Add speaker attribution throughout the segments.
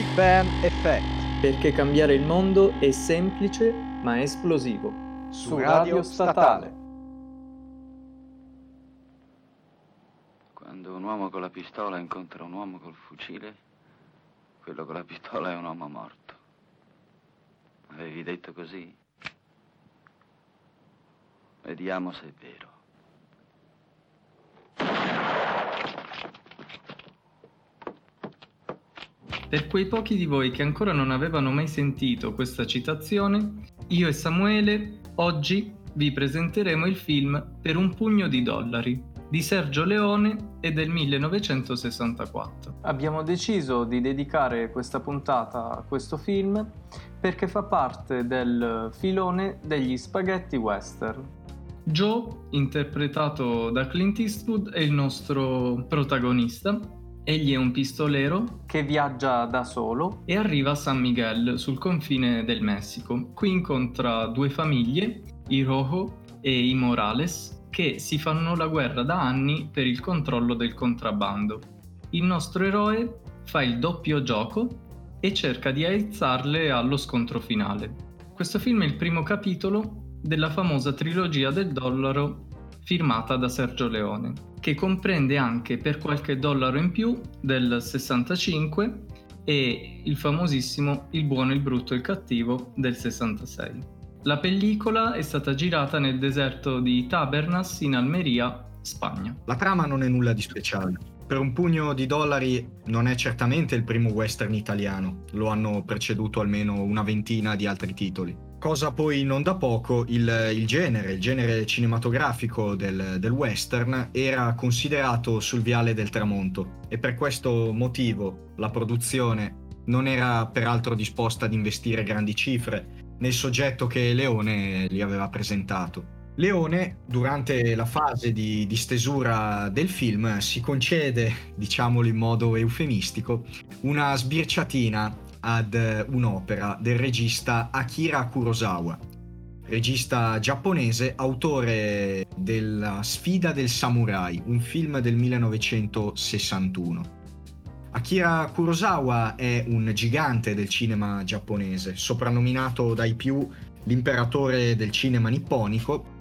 Speaker 1: Big Bang Effect.
Speaker 2: Perché cambiare il mondo è semplice ma esplosivo.
Speaker 1: Su Radio Statale.
Speaker 3: Quando un uomo con la pistola incontra un uomo col fucile, quello con la pistola è un uomo morto. Avevi detto così? Vediamo se è vero.
Speaker 2: Per quei pochi di voi che ancora non avevano mai sentito questa citazione, io e Samuele oggi vi presenteremo il film Per un pugno di dollari di Sergio Leone e del 1964. Abbiamo deciso di dedicare questa puntata a questo film perché fa parte del filone degli spaghetti western. Joe, interpretato da Clint Eastwood, è il nostro protagonista Egli è un pistolero che viaggia da solo e arriva a San Miguel sul confine del Messico. Qui incontra due famiglie, i Rojo e i Morales, che si fanno la guerra da anni per il controllo del contrabbando. Il nostro eroe fa il doppio gioco e cerca di aizzarle allo scontro finale. Questo film è il primo capitolo della famosa trilogia del dollaro firmata da Sergio Leone, che comprende anche per qualche dollaro in più del 65 e il famosissimo Il buono, il brutto e il cattivo del 66. La pellicola è stata girata nel deserto di Tabernas in Almeria, Spagna.
Speaker 4: La trama non è nulla di speciale. Per un pugno di dollari non è certamente il primo western italiano, lo hanno preceduto almeno una ventina di altri titoli. Cosa poi non da poco, il, il genere, il genere cinematografico del, del, western era considerato sul viale del tramonto e per questo motivo la produzione non era peraltro disposta ad investire grandi cifre nel soggetto che Leone gli aveva presentato. Leone, durante la fase di, di, stesura del film, si concede, diciamolo in modo eufemistico, una sbirciatina ad eh, un'opera del regista Akira Kurosawa, regista giapponese, autore della Sfida del Samurai, un film del 1961. Akira Kurosawa è un gigante del cinema giapponese, soprannominato dai più l'imperatore del cinema nipponico,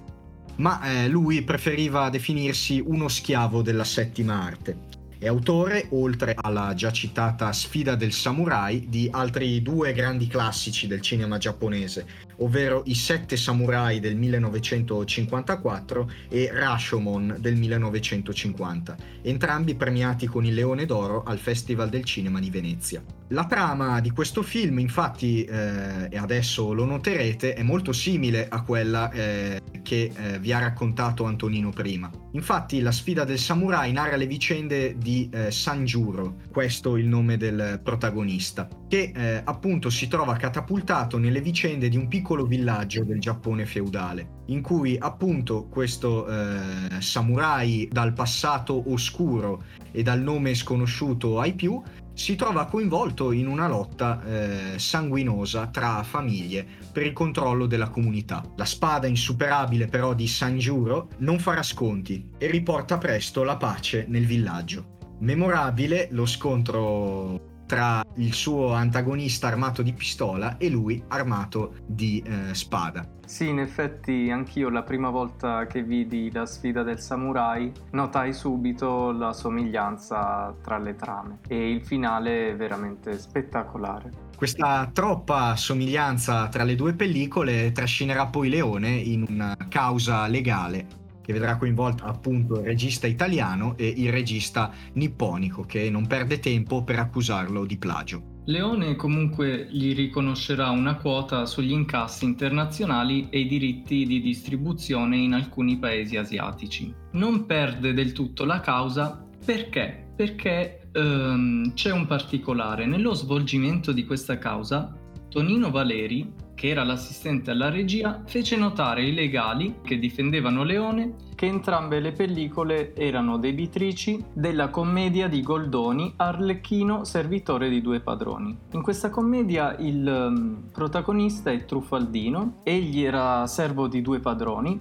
Speaker 4: ma eh, lui preferiva definirsi uno schiavo della settima arte è autore, oltre alla già citata Sfida del Samurai, di altri due grandi classici del cinema giapponese, ovvero I Sette Samurai del 1954 e Rashomon del 1950, entrambi premiati con il Leone d'Oro al Festival del Cinema di Venezia. La trama di questo film, infatti, eh, e adesso lo noterete, è molto simile a quella eh, che eh, vi ha raccontato Antonino prima. Infatti, la sfida del samurai narra le vicende di eh, Sanjuro, questo il nome del protagonista, che eh, appunto si trova catapultato nelle vicende di un piccolo villaggio del Giappone feudale, in cui appunto questo eh, samurai dal passato oscuro e dal nome sconosciuto ai più si trova coinvolto in una lotta eh, sanguinosa tra famiglie per il controllo della comunità. La spada insuperabile però di Sanjuro non farà sconti e riporta presto la pace nel villaggio. Memorabile lo scontro tra il suo antagonista armato di pistola e lui armato di eh, spada.
Speaker 2: Sì, in effetti anch'io la prima volta che vidi la sfida del samurai notai subito la somiglianza tra le trame e il finale è veramente spettacolare.
Speaker 4: Questa troppa somiglianza tra le due pellicole trascinerà poi Leone in una causa legale che vedrà coinvolto appunto il regista italiano e il regista nipponico che non perde tempo per accusarlo di plagio.
Speaker 2: Leone comunque gli riconoscerà una quota sugli incassi internazionali e i diritti di distribuzione in alcuni paesi asiatici. Non perde del tutto la causa perché? Perché ehm, c'è un particolare. Nello svolgimento di questa causa, Tonino Valeri che era l'assistente alla regia, fece notare ai legali che difendevano Leone che entrambe le pellicole erano debitrici della commedia di Goldoni Arlecchino servitore di due padroni. In questa commedia il um, protagonista è Truffaldino, egli era servo di due padroni,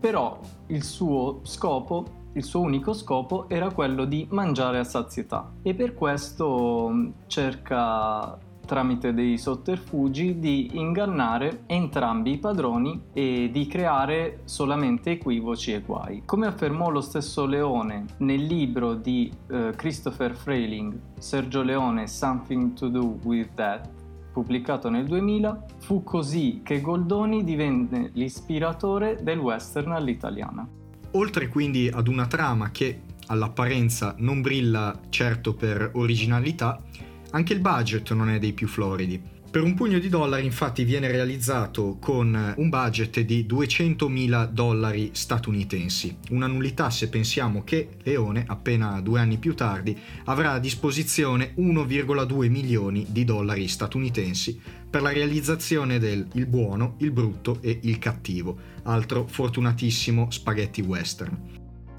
Speaker 2: però il suo scopo il suo unico scopo era quello di mangiare a sazietà e per questo mm, cerca tramite dei sotterfugi di ingannare entrambi i padroni e di creare solamente equivoci e guai. Come affermò lo stesso Leone nel libro di eh, Christopher Frayling, Sergio Leone Something to Do with That, pubblicato nel 2000, fu così che Goldoni divenne l'ispiratore del western all'italiana.
Speaker 4: Oltre quindi ad una trama che all'apparenza non brilla certo per originalità, anche il budget non è dei più floridi. Per un pugno di dollari infatti viene realizzato con un budget di 200.000 dollari statunitensi, una nullità se pensiamo che Leone, appena due anni più tardi, avrà a disposizione 1,2 milioni di dollari statunitensi per la realizzazione del Il buono, il brutto e il cattivo, altro fortunatissimo spaghetti western.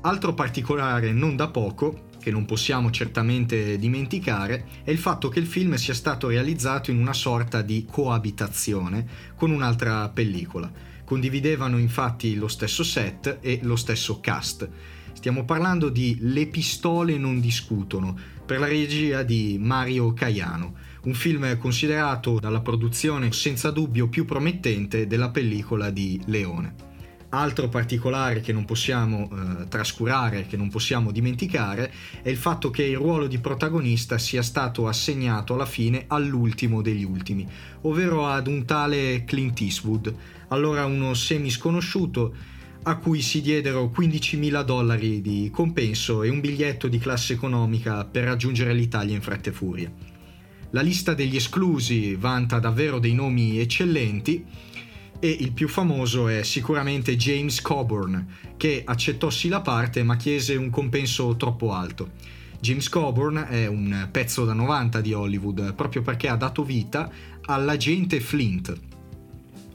Speaker 4: Altro particolare non da poco che non possiamo certamente dimenticare è il fatto che il film sia stato realizzato in una sorta di coabitazione con un'altra pellicola. Condividevano infatti lo stesso set e lo stesso cast. Stiamo parlando di Le pistole non discutono, per la regia di Mario Caiano, un film considerato dalla produzione senza dubbio più promettente della pellicola di Leone. Altro particolare che non possiamo eh, trascurare, che non possiamo dimenticare, è il fatto che il ruolo di protagonista sia stato assegnato alla fine all'ultimo degli ultimi, ovvero ad un tale Clint Eastwood, allora uno semi sconosciuto a cui si diedero 15.000 dollari di compenso e un biglietto di classe economica per raggiungere l'Italia in fretta e furia. La lista degli esclusi vanta davvero dei nomi eccellenti, e il più famoso è sicuramente James Coburn, che accettò sì la parte ma chiese un compenso troppo alto. James Coburn è un pezzo da 90 di Hollywood proprio perché ha dato vita all'agente Flint,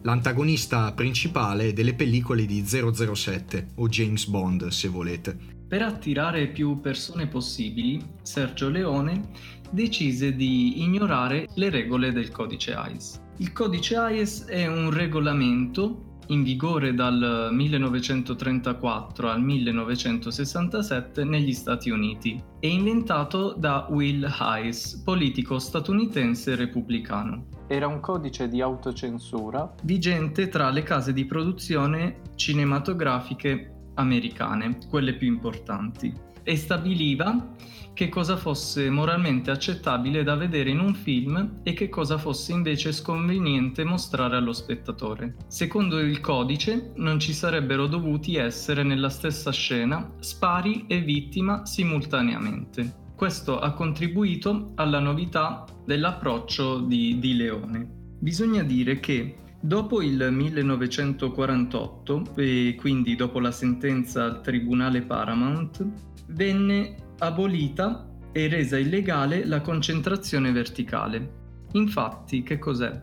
Speaker 4: l'antagonista principale delle pellicole di 007 o James Bond se volete.
Speaker 2: Per attirare più persone possibili, Sergio Leone decise di ignorare le regole del codice ICE. Il codice AIS è un regolamento in vigore dal 1934 al 1967 negli Stati Uniti e inventato da Will Hayes, politico statunitense repubblicano. Era un codice di autocensura vigente tra le case di produzione cinematografiche americane, quelle più importanti e stabiliva che cosa fosse moralmente accettabile da vedere in un film e che cosa fosse invece sconveniente mostrare allo spettatore. Secondo il codice non ci sarebbero dovuti essere nella stessa scena spari e vittima simultaneamente. Questo ha contribuito alla novità dell'approccio di, di Leone. Bisogna dire che Dopo il 1948, e quindi dopo la sentenza al tribunale Paramount, venne abolita e resa illegale la concentrazione verticale. Infatti, che cos'è?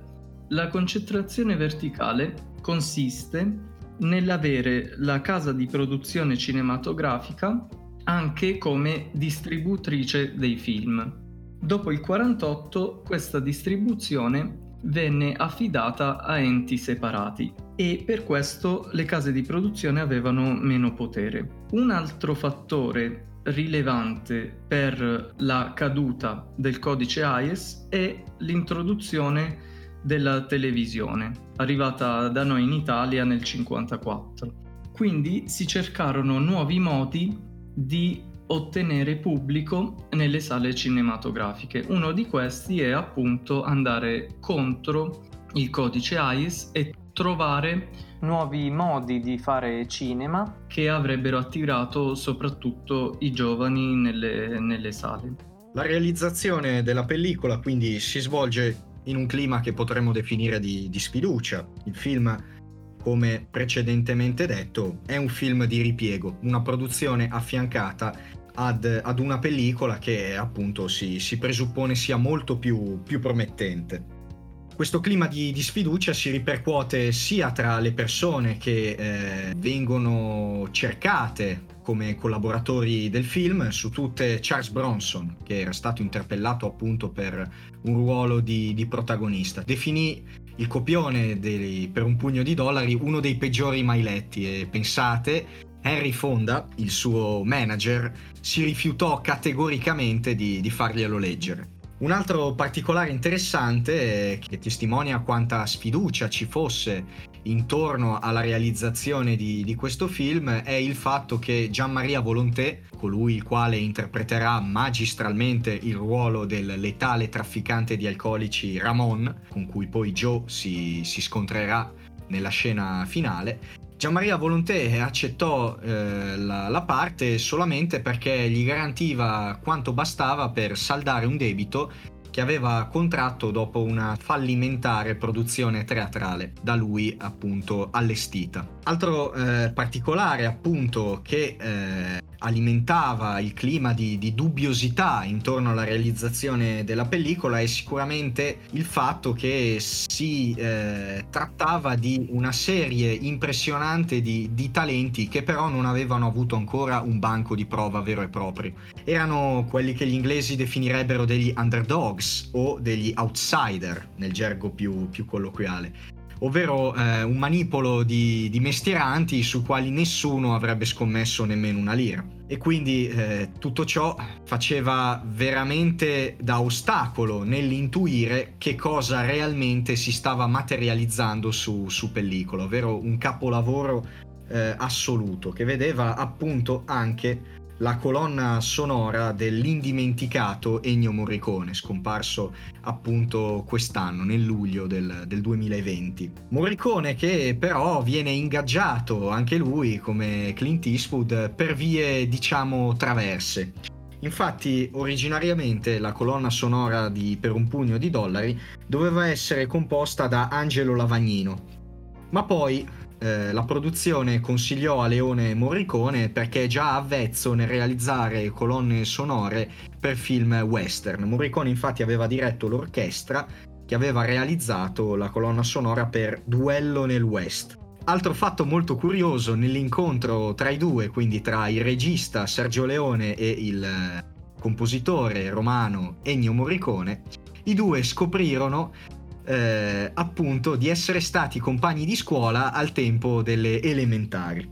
Speaker 2: La concentrazione verticale consiste nell'avere la casa di produzione cinematografica anche come distributrice dei film. Dopo il 48 questa distribuzione venne affidata a enti separati e per questo le case di produzione avevano meno potere. Un altro fattore rilevante per la caduta del codice AIS è l'introduzione della televisione, arrivata da noi in Italia nel 1954. Quindi si cercarono nuovi modi di ottenere pubblico nelle sale cinematografiche. Uno di questi è appunto andare contro il codice AIS e trovare nuovi modi di fare cinema che avrebbero attirato soprattutto i giovani nelle, nelle sale.
Speaker 4: La realizzazione della pellicola quindi si svolge in un clima che potremmo definire di, di sfiducia. Il film, come precedentemente detto, è un film di ripiego, una produzione affiancata ad, ad una pellicola che appunto si, si presuppone sia molto più, più promettente. Questo clima di, di, sfiducia si ripercuote sia tra le persone che eh, vengono cercate come collaboratori del film, su tutte Charles Bronson, che era stato interpellato appunto per un ruolo di, di protagonista. Definì il copione dei, per un pugno di dollari uno dei peggiori mai letti e pensate Henry Fonda, il suo manager, si rifiutò categoricamente di, di farglielo leggere. Un altro particolare interessante che testimonia quanta sfiducia ci fosse intorno alla realizzazione di, di, questo film è il fatto che Gian-Maria Volonté, colui il quale interpreterà magistralmente il ruolo del letale trafficante di alcolici Ramon, con cui poi Joe si, si scontrerà nella scena finale, Gianmaria Volonté accettò eh, la, la, parte solamente perché gli garantiva quanto bastava per saldare un debito che aveva contratto dopo una fallimentare produzione teatrale da lui appunto allestita. Altro eh, particolare appunto che eh, alimentava il clima di, di, dubbiosità intorno alla realizzazione della pellicola è sicuramente il fatto che si eh, trattava di una serie impressionante di, di, talenti che però non avevano avuto ancora un banco di prova vero e proprio. Erano quelli che gli inglesi definirebbero degli underdogs o degli outsider nel gergo più, più colloquiale ovvero eh, un manipolo di, di, mestieranti sui quali nessuno avrebbe scommesso nemmeno una lira. E quindi eh, tutto ciò faceva veramente da ostacolo nell'intuire che cosa realmente si stava materializzando su, su pellicola, ovvero un capolavoro eh, assoluto che vedeva appunto anche la colonna sonora dell'indimenticato Ennio Morricone, scomparso appunto quest'anno, nel luglio del, del 2020. Morricone che però viene ingaggiato anche lui come Clint Eastwood per vie diciamo traverse. Infatti, originariamente la colonna sonora di Per un pugno di dollari doveva essere composta da Angelo Lavagnino, ma poi eh, la produzione consigliò a Leone Morricone perché è già avvezzo nel realizzare colonne sonore per film western. Morricone infatti aveva diretto l'orchestra che aveva realizzato la colonna sonora per Duello nel West. Altro fatto molto curioso nell'incontro tra i due, quindi tra il regista Sergio Leone e il eh, compositore romano Ennio Morricone, i due scoprirono eh, appunto di essere stati compagni di scuola al tempo delle elementari.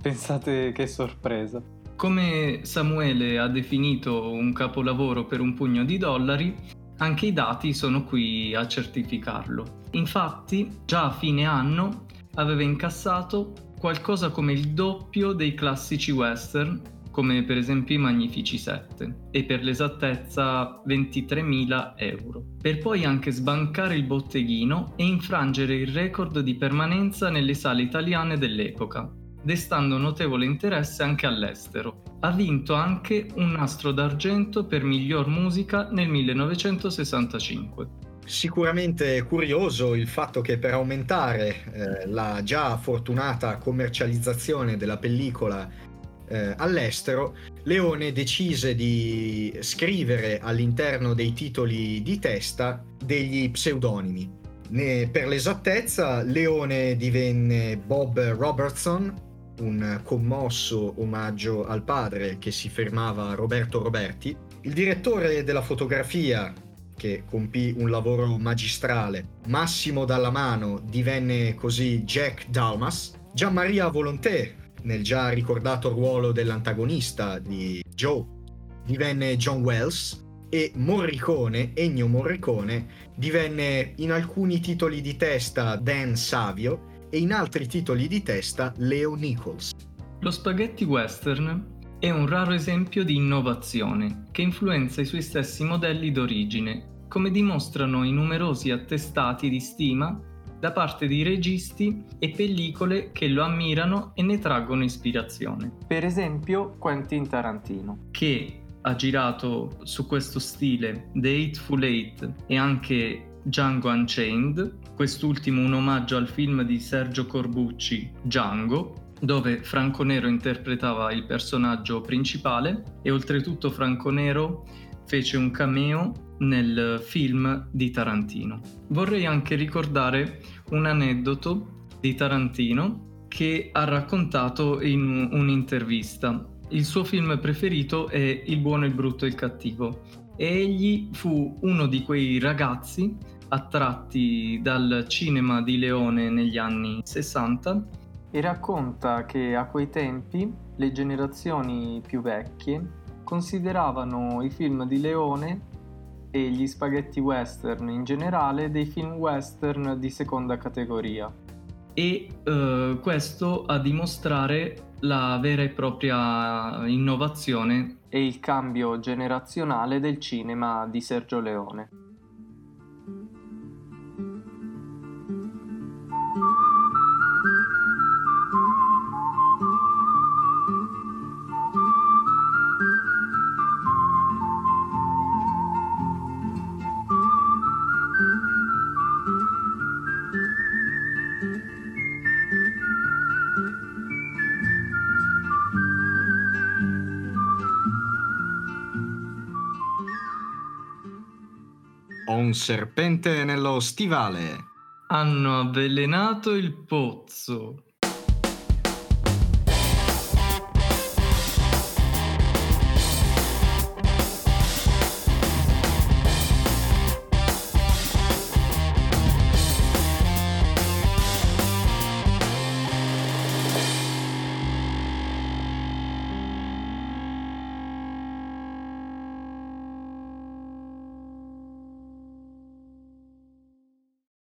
Speaker 1: Pensate che sorpresa.
Speaker 2: Come Samuele ha definito un capolavoro per un pugno di dollari, anche i dati sono qui a certificarlo. Infatti, già a fine anno aveva incassato qualcosa come il doppio dei classici western come per esempio i Magnifici 7, e per l'esattezza 23.000 euro, per poi anche sbancare il botteghino e infrangere il record di permanenza nelle sale italiane dell'epoca, destando notevole interesse anche all'estero. Ha vinto anche un nastro d'argento per miglior musica nel 1965.
Speaker 4: Sicuramente curioso il fatto che per aumentare eh, la già fortunata commercializzazione della pellicola eh, all'estero, Leone decise di scrivere all'interno dei titoli di testa degli pseudonimi. Ne, per l'esattezza, Leone divenne Bob Robertson, un commosso omaggio al padre che si fermava Roberto Roberti. Il direttore della fotografia, che compì un lavoro magistrale, Massimo Dallamano, divenne così Jack Dalmas. Gianmaria Volonté, nel già ricordato ruolo dell'antagonista di Joe, divenne John Wells e Morricone, Ennio Morricone, divenne in alcuni titoli di testa Dan Savio e in altri titoli di testa Leo Nichols.
Speaker 2: Lo spaghetti western è un raro esempio di innovazione che influenza i suoi stessi modelli d'origine, come dimostrano i numerosi attestati di stima da parte di registi e pellicole che lo ammirano e ne traggono ispirazione.
Speaker 1: Per esempio Quentin Tarantino.
Speaker 2: Che ha girato su questo stile The Hateful Eight e anche Django Unchained, quest'ultimo un omaggio al film di Sergio Corbucci Django, dove Franco Nero interpretava il personaggio principale e oltretutto Franco Nero fece un cameo nel film di Tarantino. Vorrei anche ricordare un aneddoto di Tarantino che ha raccontato in un'intervista. Il suo film preferito è Il buono, il brutto e il cattivo egli fu uno di quei ragazzi attratti dal cinema di Leone negli anni 60 e racconta che a quei tempi le generazioni più vecchie consideravano i film di Leone e gli spaghetti western in generale dei film western di seconda categoria.
Speaker 5: E eh, questo a dimostrare la vera e propria innovazione
Speaker 2: e il cambio generazionale del cinema di Sergio Leone.
Speaker 4: Un serpente nello stivale.
Speaker 5: Hanno avvelenato il pozzo.